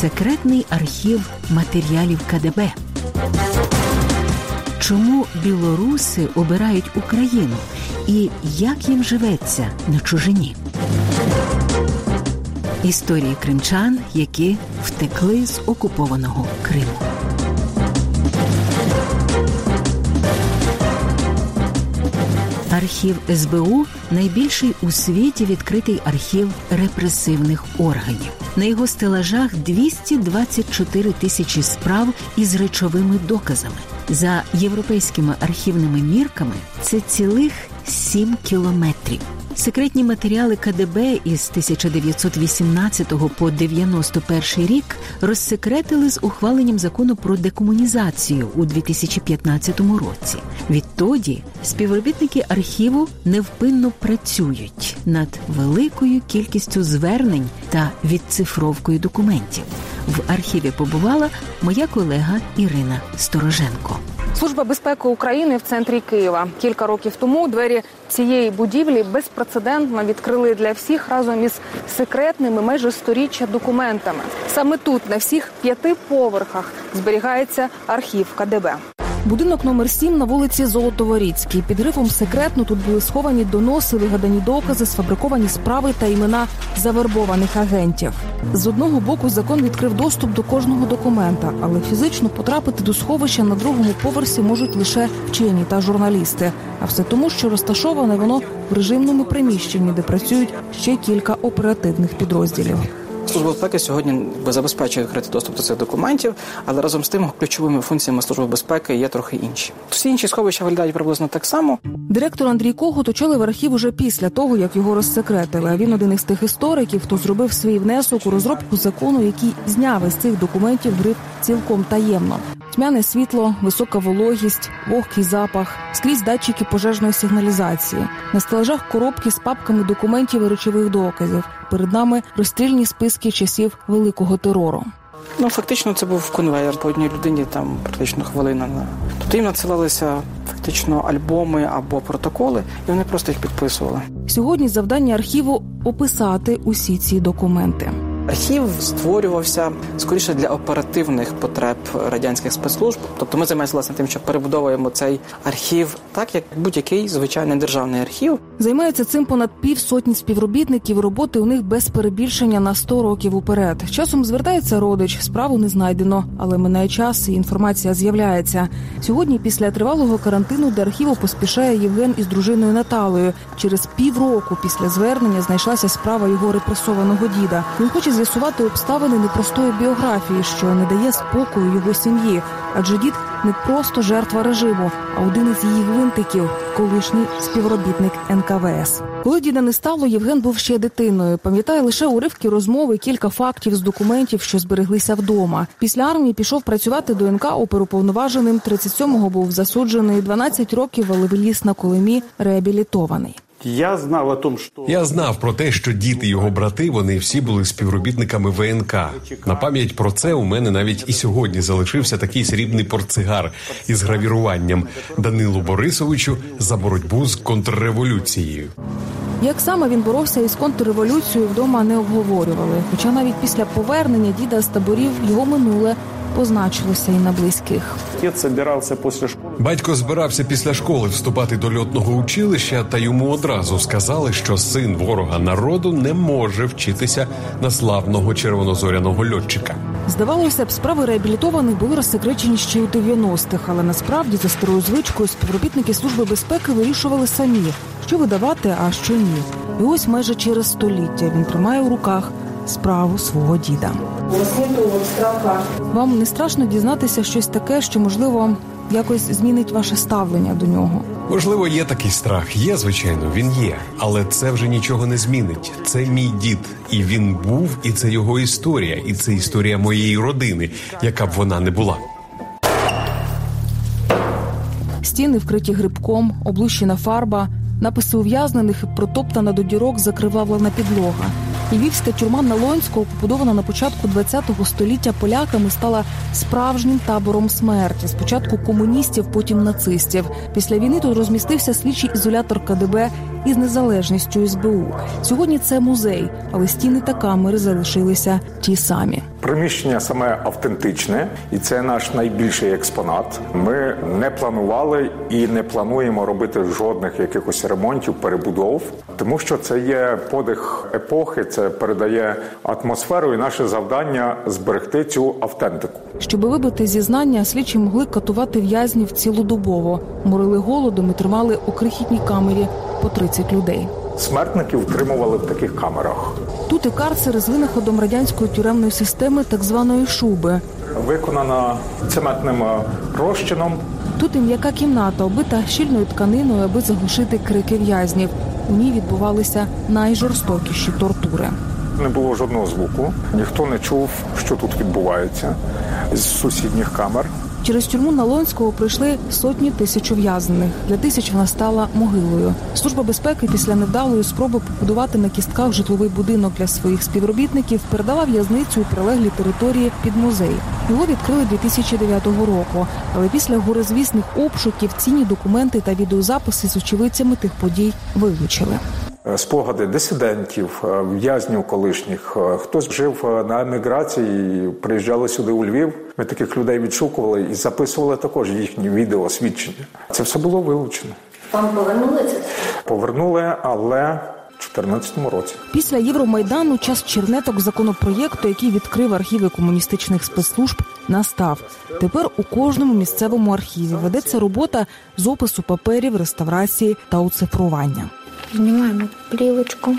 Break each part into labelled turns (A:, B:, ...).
A: Секретний архів матеріалів КДБ. Чому білоруси обирають Україну і як їм живеться на чужині? Історії кримчан, які втекли з окупованого Криму. Архів СБУ найбільший у світі відкритий архів репресивних органів. На його стелажах 224 тисячі справ із речовими доказами. За європейськими архівними мірками це цілих 7 кілометрів. Секретні матеріали КДБ із 1918 по 91 рік розсекретили з ухваленням закону про декомунізацію у 2015 році. Відтоді співробітники архіву невпинно працюють над великою кількістю звернень та відцифровкою документів. В архіві побувала моя колега Ірина Стороженко.
B: Служба безпеки України в центрі Києва кілька років тому двері цієї будівлі безпрецедентно відкрили для всіх разом із секретними майже сторіччя документами. Саме тут, на всіх п'яти поверхах, зберігається архів КДБ. Будинок номер 7 на вулиці Золотоворіцькій. Під грифом секретно тут були сховані доноси, вигадані докази, сфабриковані справи та імена завербованих агентів. З одного боку закон відкрив доступ до кожного документа, але фізично потрапити до сховища на другому поверсі можуть лише вчені та журналісти. А все тому, що розташоване воно в режимному приміщенні, де працюють ще кілька оперативних підрозділів.
C: Служба безпеки сьогодні забезпечує відкритий доступ до цих документів, але разом з тим ключовими функціями служби безпеки є трохи інші. Всі інші сховища виглядають приблизно так само.
B: Директор Андрій Когут очолив архів уже після того, як його розсекретили. А він один із тих істориків, хто зробив свій внесок у розробку закону, який зняв із цих документів гриф цілком таємно. Тьмяне світло, висока вологість, вогкий запах, скрізь датчики пожежної сигналізації. На стелажах коробки з папками документів і речових доказів. Перед нами розстрільні списки часів великого терору.
C: Ну фактично, це був конвейер по одній людині, там практично хвилина на тобто їм надсилалися фактично альбоми або протоколи, і вони просто їх підписували.
B: Сьогодні завдання архіву описати усі ці документи.
C: Архів створювався скоріше для оперативних потреб радянських спецслужб. Тобто ми займаємося власне тим, що перебудовуємо цей архів, так як будь-який звичайний державний архів.
B: Займається цим понад півсотні співробітників. Роботи у них без перебільшення на 100 років уперед. Часом звертається родич, справу не знайдено, але минає час і інформація з'являється. Сьогодні, після тривалого карантину, до архіву поспішає Євген із дружиною Наталою. Через півроку після звернення знайшлася справа його репресованого діда. Він хоче з'ясувати обставини непростої біографії, що не дає спокою його сім'ї, адже дід не просто жертва режиму, а один із її гвинтиків, колишній співробітник НКВС. Коли діда не стало, Євген був ще дитиною. Пам'ятає лише уривки розмови, кілька фактів з документів, що збереглися вдома. Після армії пішов працювати до НК оперуповноваженим. 37-го був засуджений 12 років, але виліз на Колимі реабілітований.
D: Я знав о том, що
E: я знав про те, що діти його брати вони всі були співробітниками ВНК. На пам'ять про це у мене навіть і сьогодні залишився такий срібний портсигар із гравіруванням Данилу Борисовичу за боротьбу з контрреволюцією.
B: Як саме він боровся із контрреволюцією, вдома не обговорювали. Хоча навіть після повернення діда з таборів його минуле позначилося і на близьких.
D: Отець збирався після школи.
E: Батько збирався після школи вступати до льотного училища, та йому одразу сказали, що син ворога народу не може вчитися на славного червонозоряного льотчика.
B: Здавалося б, справи реабілітованих були розсекречені ще й у 90-х, але насправді за старою звичкою співробітники служби безпеки вирішували самі, що видавати, а що ні. І ось майже через століття він тримає у руках справу свого діда. Вам не страшно дізнатися щось таке, що можливо якось змінить ваше ставлення до нього?
E: Можливо, є такий страх. Є, звичайно, він є, але це вже нічого не змінить. Це мій дід, і він був, і це його історія, і це історія моєї родини, яка б вона не була.
B: Стіни вкриті грибком, облущена фарба, написи ув'язнених і протоптана до дірок закривавлена підлога. Львівська тюрма Налонського, побудована на початку ХХ століття поляками, стала справжнім табором смерті. Спочатку комуністів, потім нацистів. Після війни тут розмістився слідчий ізолятор КДБ із незалежністю СБУ. Сьогодні це музей, але стіни та камери залишилися ті самі.
D: Приміщення саме автентичне, і це наш найбільший експонат. Ми не планували і не плануємо робити жодних якихось ремонтів, перебудов, тому що це є подих епохи, це передає атмосферу, і наше завдання зберегти цю автентику.
B: Щоб вибити зізнання, слідчі могли катувати в'язнів цілодобово, морили голодом і тримали у крихітній камері по 30 людей.
D: Смертників втримували в таких камерах.
B: Тут і карцери з винаходом радянської тюремної системи так званої шуби.
D: Виконана цементним е, розчином.
B: Тут і м'яка кімната, обита щільною тканиною, аби заглушити крики в'язнів. У ній відбувалися найжорстокіші тортури.
D: Не було жодного звуку, ніхто не чув, що тут відбувається з сусідніх камер.
B: Через тюрму Налонського пройшли сотні тисяч ув'язнених. Для тисяч вона стала могилою. Служба безпеки після невдалої спроби побудувати на кістках житловий будинок для своїх співробітників передала в'язницю і прилеглі території під музей. Його відкрили 2009 року. Але після горизвісних обшуків цінні документи та відеозаписи з очевидцями тих подій вилучили.
D: Е, Спогади дисидентів, е, в'язнів колишніх. Е, Хтось жив на еміграції, приїжджали сюди у Львів. Ми таких людей відшукували і записували також їхні відео свідчення. Це все було вилучено.
F: Вам повернули це?
D: Повернули, але в 2014 році.
B: Після Євромайдану час чернеток законопроєкту, який відкрив архіви комуністичних спецслужб, настав. Тепер у кожному місцевому архіві ведеться робота з опису паперів, реставрації та оцифрування.
F: Знімаємо плівочку.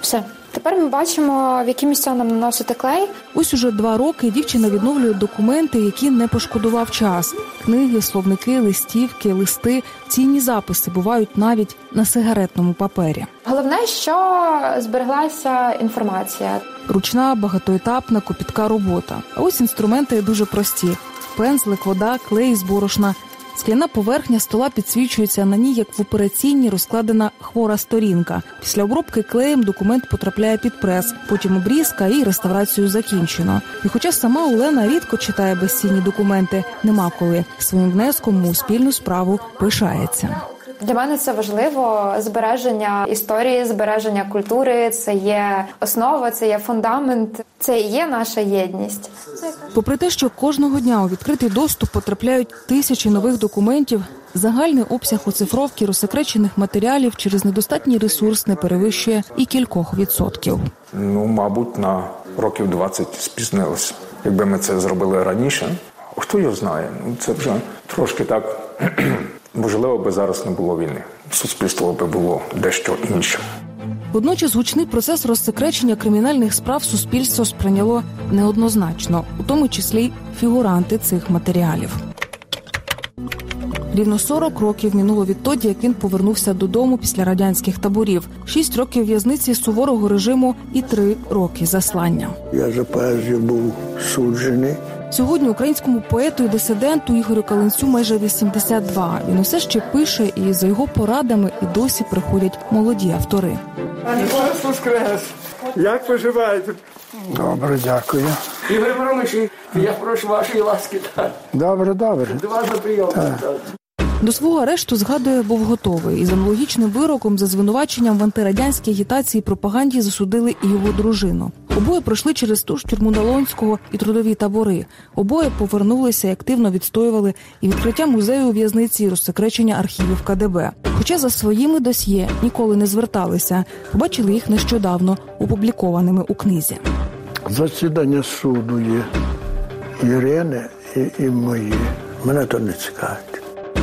F: Все. Тепер ми бачимо, в які місця нам наносити клей.
B: Ось уже два роки дівчина відновлює документи, які не пошкодував час: книги, словники, листівки, листи, цінні записи бувають навіть на сигаретному папері.
F: Головне, що збереглася інформація.
B: Ручна багатоетапна копітка робота. А ось інструменти дуже прості: пензлик, вода, клей з борошна. Скляна поверхня стола підсвічується на ній, як в операційній розкладена хвора сторінка. Після обробки клеєм документ потрапляє під прес, потім обрізка і реставрацію закінчено. І хоча сама Олена рідко читає безцінні документи, нема коли своїм внеском у спільну справу пишається.
F: Для мене це важливо збереження історії, збереження культури. Це є основа, це є фундамент, це і є наша єдність.
B: Попри те, що кожного дня у відкритий доступ потрапляють тисячі нових документів, загальний обсяг оцифровки розсекречених матеріалів через недостатній ресурс не перевищує і кількох відсотків.
D: Ну, мабуть, на років 20 спізнилися. Якби ми це зробили раніше, хто його знає? Ну це вже трошки так. Можливо, би зараз не було війни. Суспільство би було дещо іншим.
B: Водночас гучний процес розсекречення кримінальних справ суспільство сприйняло неоднозначно, у тому числі фігуранти цих матеріалів. Рівно 40 років минуло відтоді, як він повернувся додому після радянських таборів, 6 років в'язниці суворого режиму і 3 роки заслання.
G: Я за поезію був суджений.
B: Сьогодні українському поету і дисиденту Ігорю Калинцю майже 82. Він усе ще пише, і за його порадами і досі приходять молоді автори.
H: Воскрес! Як поживаєте?
G: Добре, дякую.
H: Ігор Іванович, я прошу вашої ласки. Так.
G: Добре, добре.
H: Два за прийом. Так.
B: До свого арешту згадує, був готовий. Із аналогічним вироком за звинуваченням в антирадянській агітації і пропаганді засудили і його дружину. Обоє пройшли через ту ж тюрму Налонського і трудові табори. Обоє повернулися і активно відстоювали і відкриття музею у в'язниці, і розсекречення архівів КДБ. Хоча за своїми досьє ніколи не зверталися, побачили їх нещодавно опублікованими у книзі.
G: Засідання суду є Ірини і, і мої. Мене то не цікавить.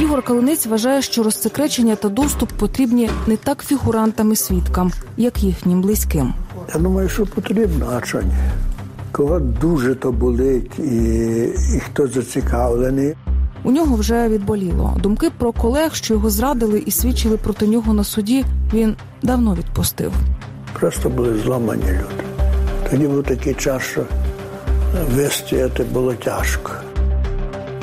B: Ігор Калинець вважає, що розсекречення та доступ потрібні не так фігурантам і свідкам, як їхнім близьким.
G: Я думаю, що потрібно, а що ні? Кого дуже то болить і, і хто зацікавлений.
B: У нього вже відболіло. Думки про колег, що його зрадили і свідчили проти нього на суді, він давно відпустив.
G: Просто були зламані люди. Тоді був такий час, що вистояти було тяжко.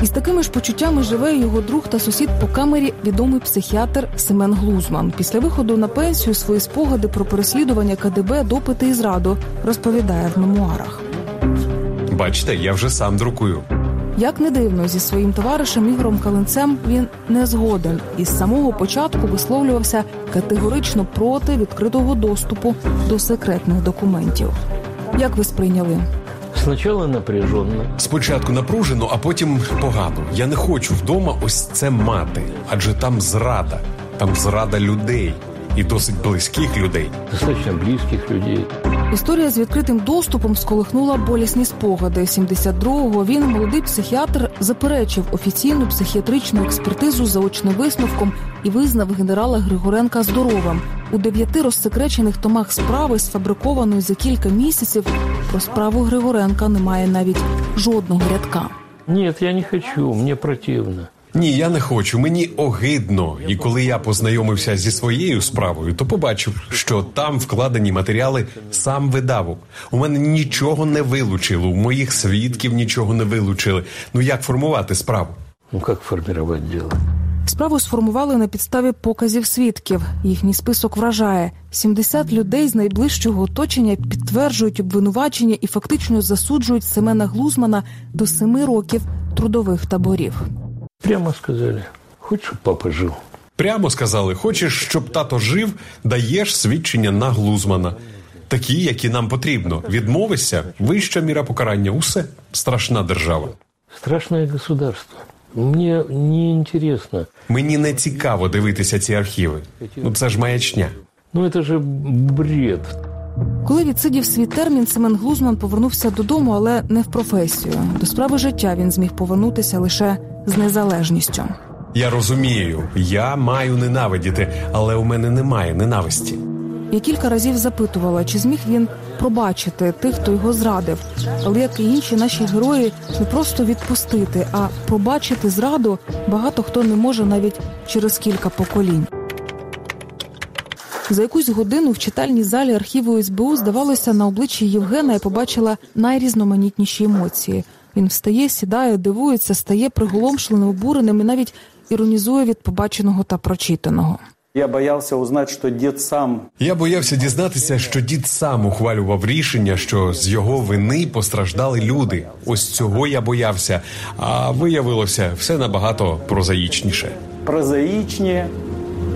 B: Із такими ж почуттями живе його друг та сусід по камері, відомий психіатр Семен Глузман. Після виходу на пенсію свої спогади про переслідування КДБ, допити і зраду розповідає в мемуарах.
E: Бачите, я вже сам друкую.
B: Як не дивно, зі своїм товаришем Ігорем Калинцем він не згоден і з самого початку висловлювався категорично проти відкритого доступу до секретних документів. Як ви сприйняли?
H: Сначала напряженно.
E: Спочатку напружено, а потім погано. Я не хочу вдома ось це мати, адже там зрада, там зрада людей і досить близьких людей.
H: Достаточно близких людей.
B: Історія з відкритим доступом сколихнула болісні спогади. 72-го він, молодий психіатр, заперечив офіційну психіатричну експертизу за очним висновком і визнав генерала Григоренка здоровим. У дев'яти розсекречених томах справи, сфабрикованої за кілька місяців, про справу Григоренка немає навіть жодного рядка.
H: Нет, я не хочу, мне противно.
E: Ні, я не хочу. Мені огидно. І коли я познайомився зі своєю справою, то побачив, що там вкладені матеріали сам видавок. У мене нічого не вилучило, у моїх свідків нічого не вилучили. Ну як формувати справу?
H: Ну как формировать дело?
B: Справу сформували на підставі показів свідків. Їхній список вражає 70 людей з найближчого оточення підтверджують обвинувачення і фактично засуджують Семена Глузмана до семи років трудових таборів.
H: Прямо сказали. Хочешь, чтобы папа жил?
E: Прямо сказали: хочеш, щоб тато жив, даєш свідчення на Глузмана. Такі, які нам потрібно. Відмовишся, вища міра покарання. Усе страшна держава.
H: Страшное государство. Мне не интересно.
E: Мені не цікаво дивитися ці архіви. Ну це ж маячня.
H: Ну это же бред.
B: Коли відсидів свій термін, Семен Глузман повернувся додому, але не в професію. До справи життя він зміг повернутися лише з незалежністю.
E: Я розумію, я маю ненавидіти, але у мене немає ненависті.
B: Я кілька разів запитувала, чи зміг він пробачити тих, хто його зрадив. Але як і інші наші герої, не просто відпустити, а пробачити зраду багато хто не може навіть через кілька поколінь. За якусь годину в читальній залі архіву СБУ здавалося на обличчі Євгена я побачила найрізноманітніші емоції. Він встає, сідає, дивується, стає приголомшленим, обуреним і навіть іронізує від побаченого та прочитаного.
I: Я боялся узнать, что дед сам
E: Я боявся дізнатися, що дід сам ухвалював рішення, що з його вини постраждали люди. Ось цього я боявся. А виявилося все набагато прозаїчніше.
I: прозаичнее,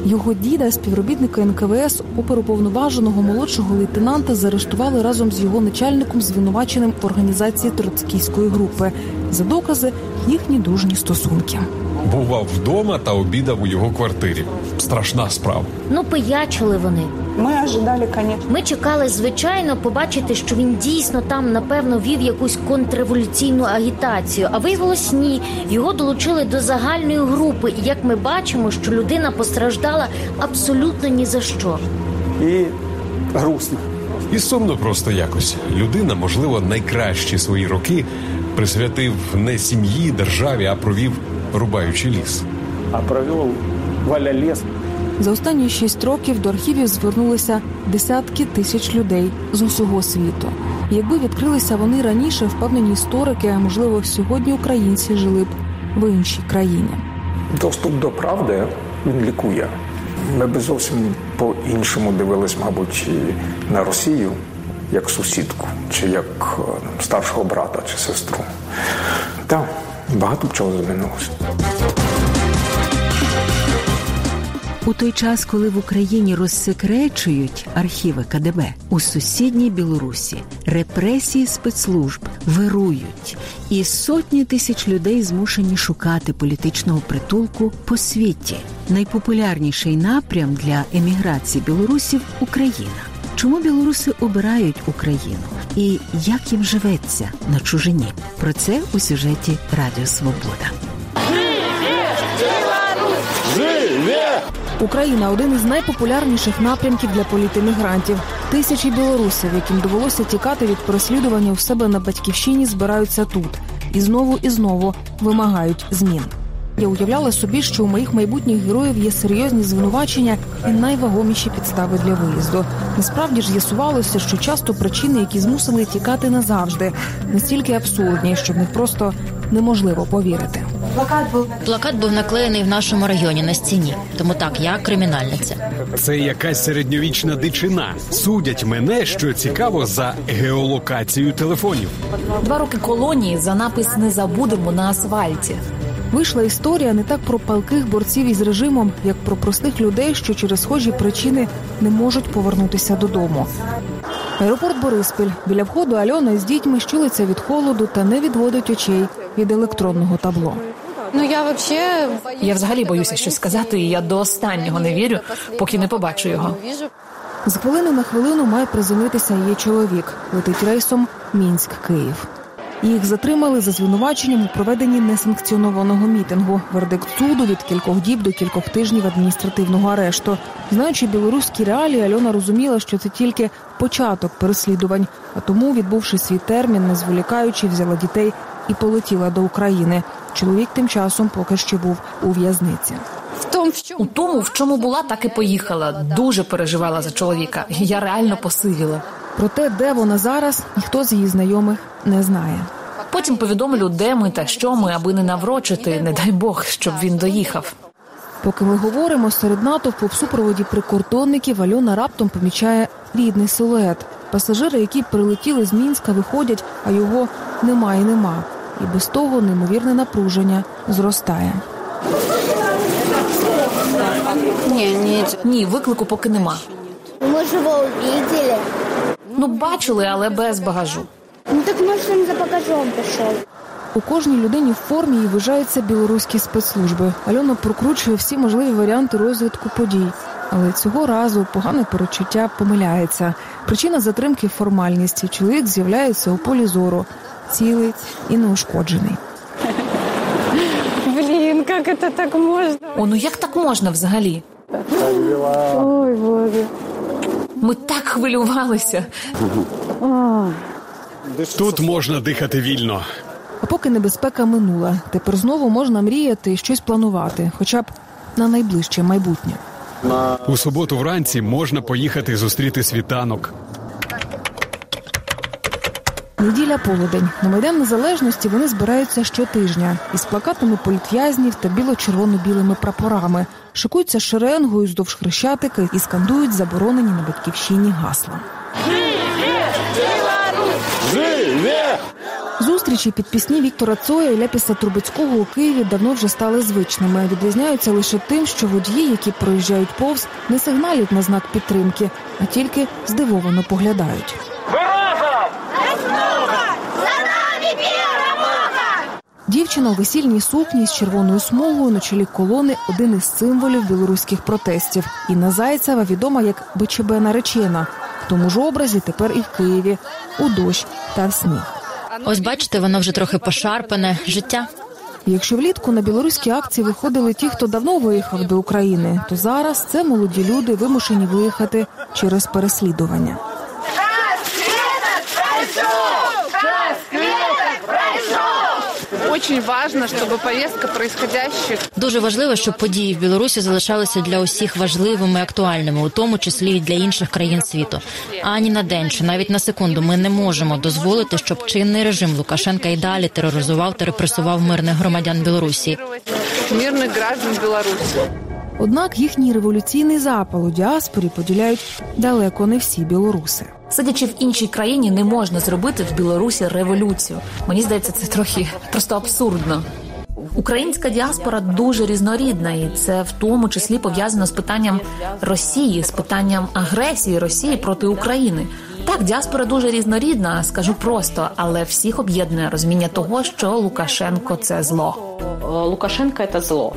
B: Його діда, співробітника НКВС, оперуповноваженого молодшого лейтенанта, заарештували разом з його начальником, звинуваченим в організації троцкійської групи. За докази їхні дружні стосунки.
E: Бував вдома та обідав у його квартирі. Страшна справа.
J: Ну, пиячили вони.
K: Мы ожидали, конечно.
J: Ми чекали, звичайно, побачити, що він дійсно там, напевно, вів якусь контрреволюційну агітацію. А виявилось ні. Його долучили до загальної групи. І як ми бачимо, що людина постраждала абсолютно ні за що.
I: и грустно.
E: І сумно просто якось. Людина, можливо, найкращі свої роки присвятив не сім'ї, державі, а провів рубаючи ліс.
I: А провел Валя лес.
B: За останні шість років до архівів звернулися десятки тисяч людей з усього світу. Якби відкрилися вони раніше, впевнені історики, а можливо, сьогодні українці жили б в іншій країні.
D: Доступ до правди він лікує. Ми би зовсім по-іншому дивились, мабуть, і на Росію як сусідку, чи як е, старшого брата чи сестру. Так, багато б чого змінилося.
A: У той час, коли в Україні розсекречують архіви КДБ, у сусідній Білорусі репресії спецслужб вирують, і сотні тисяч людей змушені шукати політичного притулку по світі. Найпопулярніший напрям для еміграції білорусів Україна. Чому білоруси обирають Україну і як їм живеться на чужині? Про це у сюжеті Радіо Свобода.
B: Україна один із найпопулярніших напрямків для політимігрантів. Тисячі білорусів, яким довелося тікати від переслідування у себе на батьківщині, збираються тут і знову і знову вимагають змін. Я уявляла собі, що у моїх майбутніх героїв є серйозні звинувачення і найвагоміші підстави для виїзду. Насправді ж з'ясувалося, що часто причини, які змусили тікати назавжди, настільки абсурдні, що в них просто неможливо повірити.
J: Плакат був наклеєний в нашому районі на стіні. Тому так, я кримінальниця.
K: Це якась середньовічна дичина. Судять мене, що цікаво, за геолокацію телефонів.
L: Два роки колонії за напис не забудемо на асфальті.
B: Вийшла історія не так про палких борців із режимом, як про простих людей, що через схожі причини не можуть повернутися додому. Аеропорт Бориспіль біля входу Альона з дітьми щулиться від холоду та не відводить очей від електронного табло.
M: Ну я вообще
L: Я взагалі боюся щось сказати, і я до останнього не вірю, поки не побачу його.
B: З хвилини на хвилину має приземлитися її чоловік. Летить рейсом Мінськ-Київ. Їх затримали за звинуваченням у проведенні несанкціонованого мітингу. Вердикт суду від кількох діб до кількох тижнів адміністративного арешту. Знаючи білоруські реалії, Альона розуміла, що це тільки початок переслідувань. А тому, відбувши свій термін, не зволікаючи, взяла дітей і полетіла до України. Чоловік тим часом поки що був у в'язниці.
L: У тому, в чому була, так і поїхала. Дуже переживала за чоловіка. Я реально посивіла.
B: Проте, де вона зараз, ніхто з її знайомих не знає.
L: Потім повідомлю, де ми та що ми, аби не наврочити, не дай Бог, щоб він доїхав.
B: Поки ми говоримо, серед натовпу в супроводі прикордонників Альона раптом помічає рідний силует. Пасажири, які прилетіли з Мінська, виходять, а його немає, нема. І без того неймовірне напруження зростає.
L: Ні, ні, ні, виклику поки нема.
N: Мы же его увидели.
L: Ну, бачили, але без багажу.
N: Ну так может он за багажом пішов.
B: У кожній людині в формі і вважаються білоруські спецслужби. Альона прокручує всі можливі варіанти розвитку подій. Але цього разу погане перечуття помиляється. Причина затримки формальність. Чоловік з'являється у полі зору, цілий і неушкоджений.
M: Блін, як це так можна?
L: О, ну як так можна взагалі?
M: Ой, Боже.
L: Ми так хвилювалися.
K: Тут можна дихати вільно.
B: А поки небезпека минула, тепер знову можна мріяти і щось планувати, хоча б на найближче майбутнє.
K: У суботу вранці можна поїхати зустріти світанок.
B: Неділя полудень. На Майдан Незалежності вони збираються щотижня із плакатами політв'язнів та біло-червоно-білими прапорами, шикуються шеренгою здовж хрещатика і скандують заборонені на батьківщині гасла. Зустрічі під пісні Віктора Цоя і Ляпіса Трубецького у Києві давно вже стали звичними. Відрізняються лише тим, що водії, які проїжджають повз, не сигналять на знак підтримки, а тільки здивовано поглядають. Дівчина у весільній сукні з червоною смугою на чолі колони один із символів білоруських протестів. Інна Зайцева відома як БЧБ наречена. В тому ж образі тепер і в Києві у дощ та в сніг.
J: Ось бачите, воно вже трохи пошарпане життя.
B: Якщо влітку на білоруські акції виходили ті, хто давно виїхав до України, то зараз це молоді люди вимушені виїхати через переслідування.
O: Очень важливо, щоб повестка происходящих
J: Дуже важливо, щоб події в Білорусі залишалися для усіх важливими, і актуальними, у тому числі і для інших країн світу. Ані на день чи навіть на секунду ми не можемо дозволити, щоб чинний режим Лукашенка і далі тероризував та репресував мирних громадян Білорусі.
O: Мирних громадян Беларуси.
B: Однак їхній революційний запал у діаспорі поділяють далеко не всі білоруси.
L: Сидячи в іншій країні, не можна зробити в Білорусі революцію. Мені здається, це трохи просто абсурдно. Українська діаспора дуже різнорідна, і це в тому числі пов'язано з питанням Росії, з питанням агресії Росії проти України. Так, діаспора дуже різнорідна, скажу просто, але всіх об'єднує розуміння того, що Лукашенко це зло.
P: Лукашенко это зло.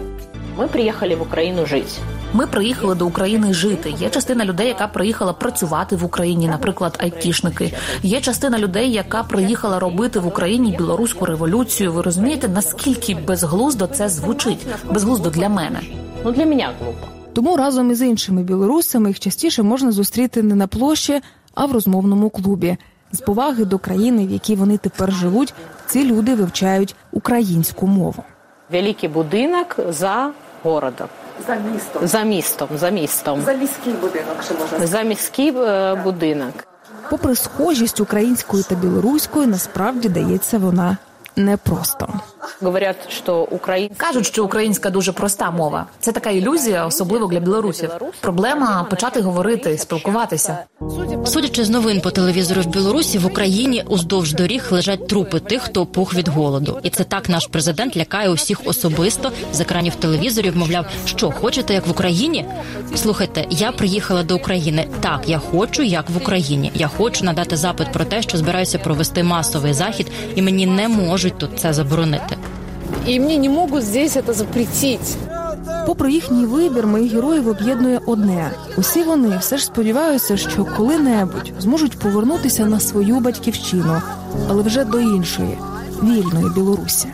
P: Мы приехали в Украину жить.
L: Ми приїхали до України жити. Є частина людей, яка приїхала працювати в Україні, наприклад, айтішники. Є частина людей, яка приїхала робити в Україні білоруську революцію. Ви розумієте, наскільки безглуздо це звучить? Безглуздо для мене.
P: Ну для меня глупо.
B: Тому разом із іншими білорусами їх частіше можна зустріти не на площі, а в розмовному клубі. З поваги до країни, в якій вони тепер живуть, ці люди вивчають українську мову.
P: Великий будинок за городом.
O: За містом.
P: За містом, за містом.
O: За міський будинок, чи можна
P: За міський е, будинок.
B: Попри схожість української та білоруської, насправді дається вона непросто.
P: Говорять, що українська
L: Кажуть, що українська дуже проста мова. Це така ілюзія, особливо для білорусів. Проблема почати говорити, спілкуватися.
Q: Судячи з новин по телевізору в Білорусі, в Україні уздовж доріг лежать трупи тих, хто пух від голоду. І це так наш президент лякає усіх особисто з екранів телевізорів. Мовляв, що хочете, як в Україні? Слухайте, я приїхала до України. Так, я хочу, як в Україні. Я хочу надати запит про те, що збираюся провести масовий захід, і мені не можуть тут це заборонити.
M: І мені не можуть здесь це запретити.
B: Попри їхній вибір, моїх героїв об'єднує одне: усі вони все ж сподіваються, що коли-небудь зможуть повернутися на свою батьківщину, але вже до іншої вільної Білорусі.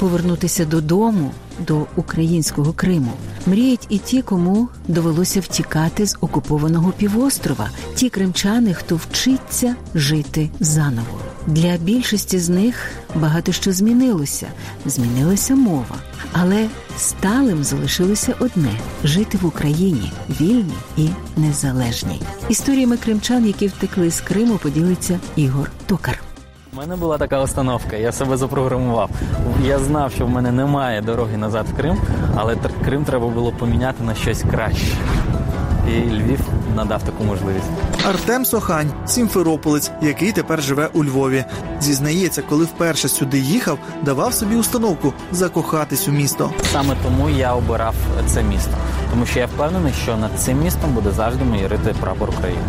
A: Повернутися додому до українського Криму мріють і ті, кому довелося втікати з окупованого півострова, ті кримчани, хто вчиться жити заново. Для більшості з них багато що змінилося. Змінилася мова, але сталим залишилося одне жити в Україні вільні і незалежні. Історіями кримчан, які втекли з Криму, поділиться Ігор Токар.
R: У мене була така установка, я себе запрограмував. Я знав, що в мене немає дороги назад в Крим, але Крим треба було поміняти на щось краще. І Львів надав таку можливість.
S: Артем Сохань, сімферополець, який тепер живе у Львові. Зізнається, коли вперше сюди їхав, давав собі установку закохатись у місто.
R: Саме тому я обирав це місто, тому що я впевнений, що над цим містом буде завжди майорити прапор України.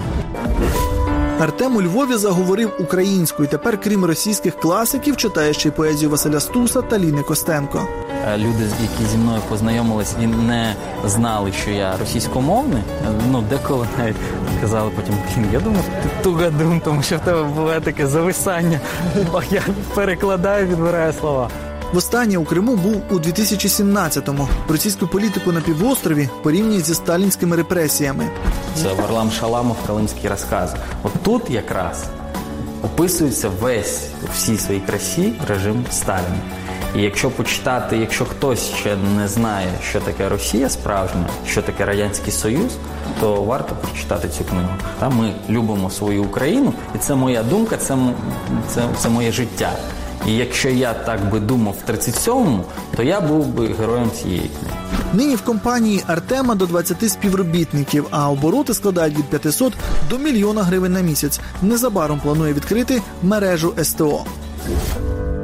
S: Артем у Львові заговорив українською. Тепер, крім російських класиків, читає ще й поезію Василя Стуса та Ліни Костенко.
R: Е, Люди, які зі мною познайомились і не знали, що я російськомовний, е, ну деколи навіть казали потім, я думав, ти тугадум, тому що в тебе було таке зависання. Я перекладаю, відбираю слова.
S: Востаннє у Криму був у 2017-му. Російську політику на півострові порівнюють зі сталінськими репресіями.
R: Це Варлам Шаламов Калинський розказ. От тут якраз описується весь у всій своїй красі режим Сталіна. І якщо почитати, якщо хтось ще не знає, що таке Росія справжня, що таке Радянський Союз, то варто прочитати цю книгу. Та ми любимо свою Україну, і це моя думка, це, це, це моє життя. І якщо я так би думав в 37-му, то я був би героєм цієї книги.
S: Нині в компанії Артема до 20 співробітників, а обороти складають від 500 до мільйона гривень на місяць. Незабаром планує відкрити мережу СТО.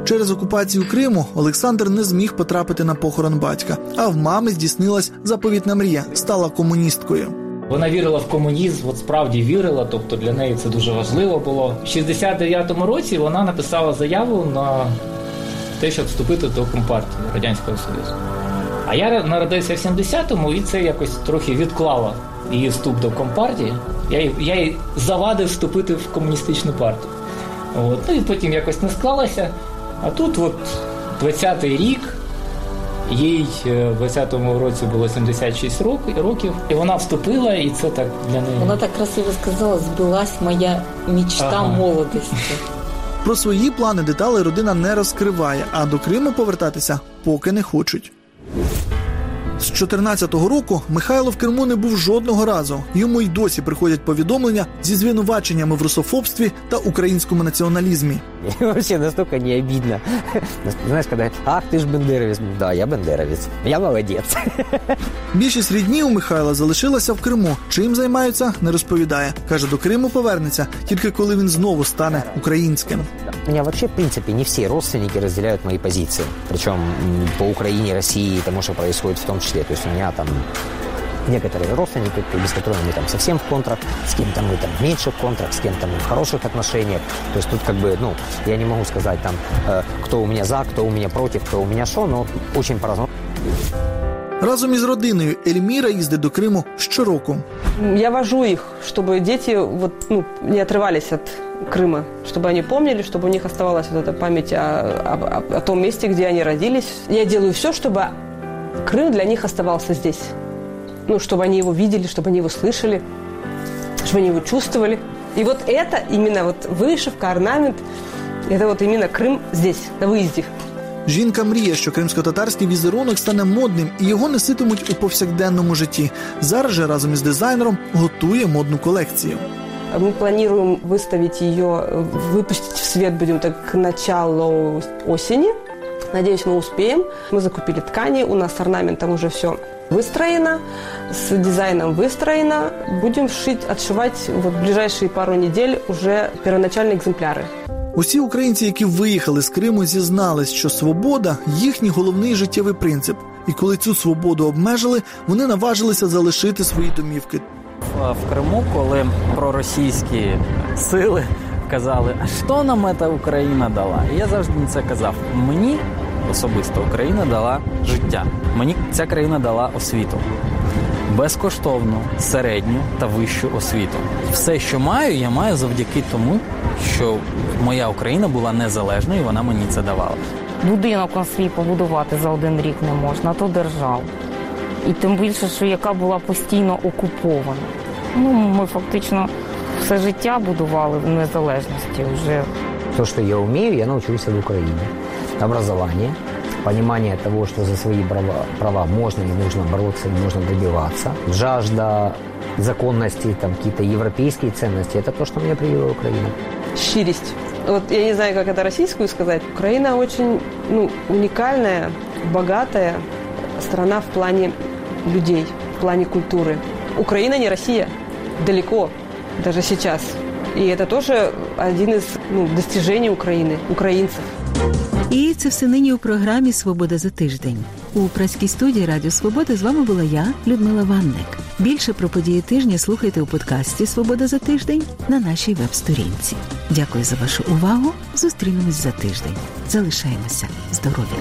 S: Через окупацію Криму Олександр не зміг потрапити на похорон батька, а в мами здійснилась заповітна мрія, стала комуністкою.
T: Вона вірила в комунізм, от справді вірила, тобто для неї це дуже важливо було. В 69-му році вона написала заяву на те, щоб вступити до Компартії Радянського Союзу. А я народився в 70-му і це якось трохи відклало її вступ до Компартії. Я, я їй завадив вступити в комуністичну партію. От. Ну і потім якось не склалося. А тут от 20-й рік, їй е, в 20-му році було 76 рок- років, і вона вступила, і це так для неї.
U: Вона так красиво сказала, збилась моя мічта
T: Ага.
U: молодості.
S: Про свої плани деталі родина не розкриває, а до Криму повертатися поки не хочуть. З 14-го року Михайло в Криму не був жодного разу. Йому й досі приходять повідомлення зі звинуваченнями в русофобстві та українському націоналізмі.
V: Вообще настолько не обидно. Знаешь, когда ах, ты ж бендеровец. Да, я бендеровец. Я молодец.
S: Більшість рідні у Михайла залишилася в Криму. Чим займаються, не розповідає. Каже, до Криму повернеться тільки коли він знову стане українським.
V: У меня вообще, в принципе, не все родственники разделяют мои позиции. Причем м, по Украине, России, тому что происходит в том числе. То есть у меня там некоторые родственники, без которых мы там совсем в контрах, с кем-то мы там меньше в контрах, с кем-то мы в хороших отношениях. То есть тут как бы, ну, я не могу сказать там, э, кто у меня за, кто у меня против, кто у меня что, но очень по-разному.
S: Разом із родиною Ельміра їздить до Криму щороку.
W: Я вожу их, чтобы дети вот, ну, не отрывались от Крыма, чтобы они помнили, чтобы у них оставалась вот эта память о, о- о том месте, где они родились. Я делаю все, чтобы Крым для них оставался здесь. ну, чтобы они его видели, чтобы они его слышали, чтобы они его чувствовали. И вот это именно вот вышивка, орнамент, это вот именно Крым здесь, на выезде.
S: Жінка мріє, що кримсько-татарський візерунок стане модним і його носитимуть у повсякденному житті. Зараз же разом із дизайнером готує модну колекцію.
W: Мы планируем выставить ее, выпустить в свет будем так к началу осени. Надеюсь, мы успеем. Мы закупили ткани, у нас с орнаментом уже все выстроено, с дизайном выстроено. Будем шить, отшивать вот в ближайшие пару недель уже первоначальные экземпляры.
S: Усі українці, які виїхали з Криму, зізнались, що свобода їхній головний життєвий принцип. І коли цю свободу обмежили, вони наважилися залишити свої домівки.
R: В- в Криму, коли проросійські сили казали, а що нам ця Україна дала? І я завжди на це казав. Мені особисто Україна дала життя. Мені ця країна дала освіту. Безкоштовну, середню та вищу освіту. Все, що маю, я маю завдяки тому, що моя Україна була незалежною, і вона мені це давала.
X: Будинок на свій побудувати за один рік не можна, то держав. І тим більше, що яка була постійно окупована. Ну, ми фактично все життя будували в незалежності вже.
V: То, что я умею, я научился в Украине. Образование, понимание того, что за свои права, права можно и нужно бороться, и нужно добиваться. Жажда законности, там какие-то европейские ценности – это то, что меня привело в Украину.
W: Щирость. Вот я не знаю, как это российскую сказать. Украина очень ну, уникальная, богатая страна в плане людей, в плане культуры. Украина не Россия. Далеко. Даже сейчас. И это тоже один из ну, достижений Украины, украинцев.
A: І це все нині у програмі Свобода за тиждень. У праській студії Радіо Свобода з вами була я, Людмила Ванник. Більше про події тижня слухайте у подкасті Свобода за тиждень на нашій веб-сторінці. Дякую за вашу увагу. Зустрінемось за тиждень. Залишаємося здорові.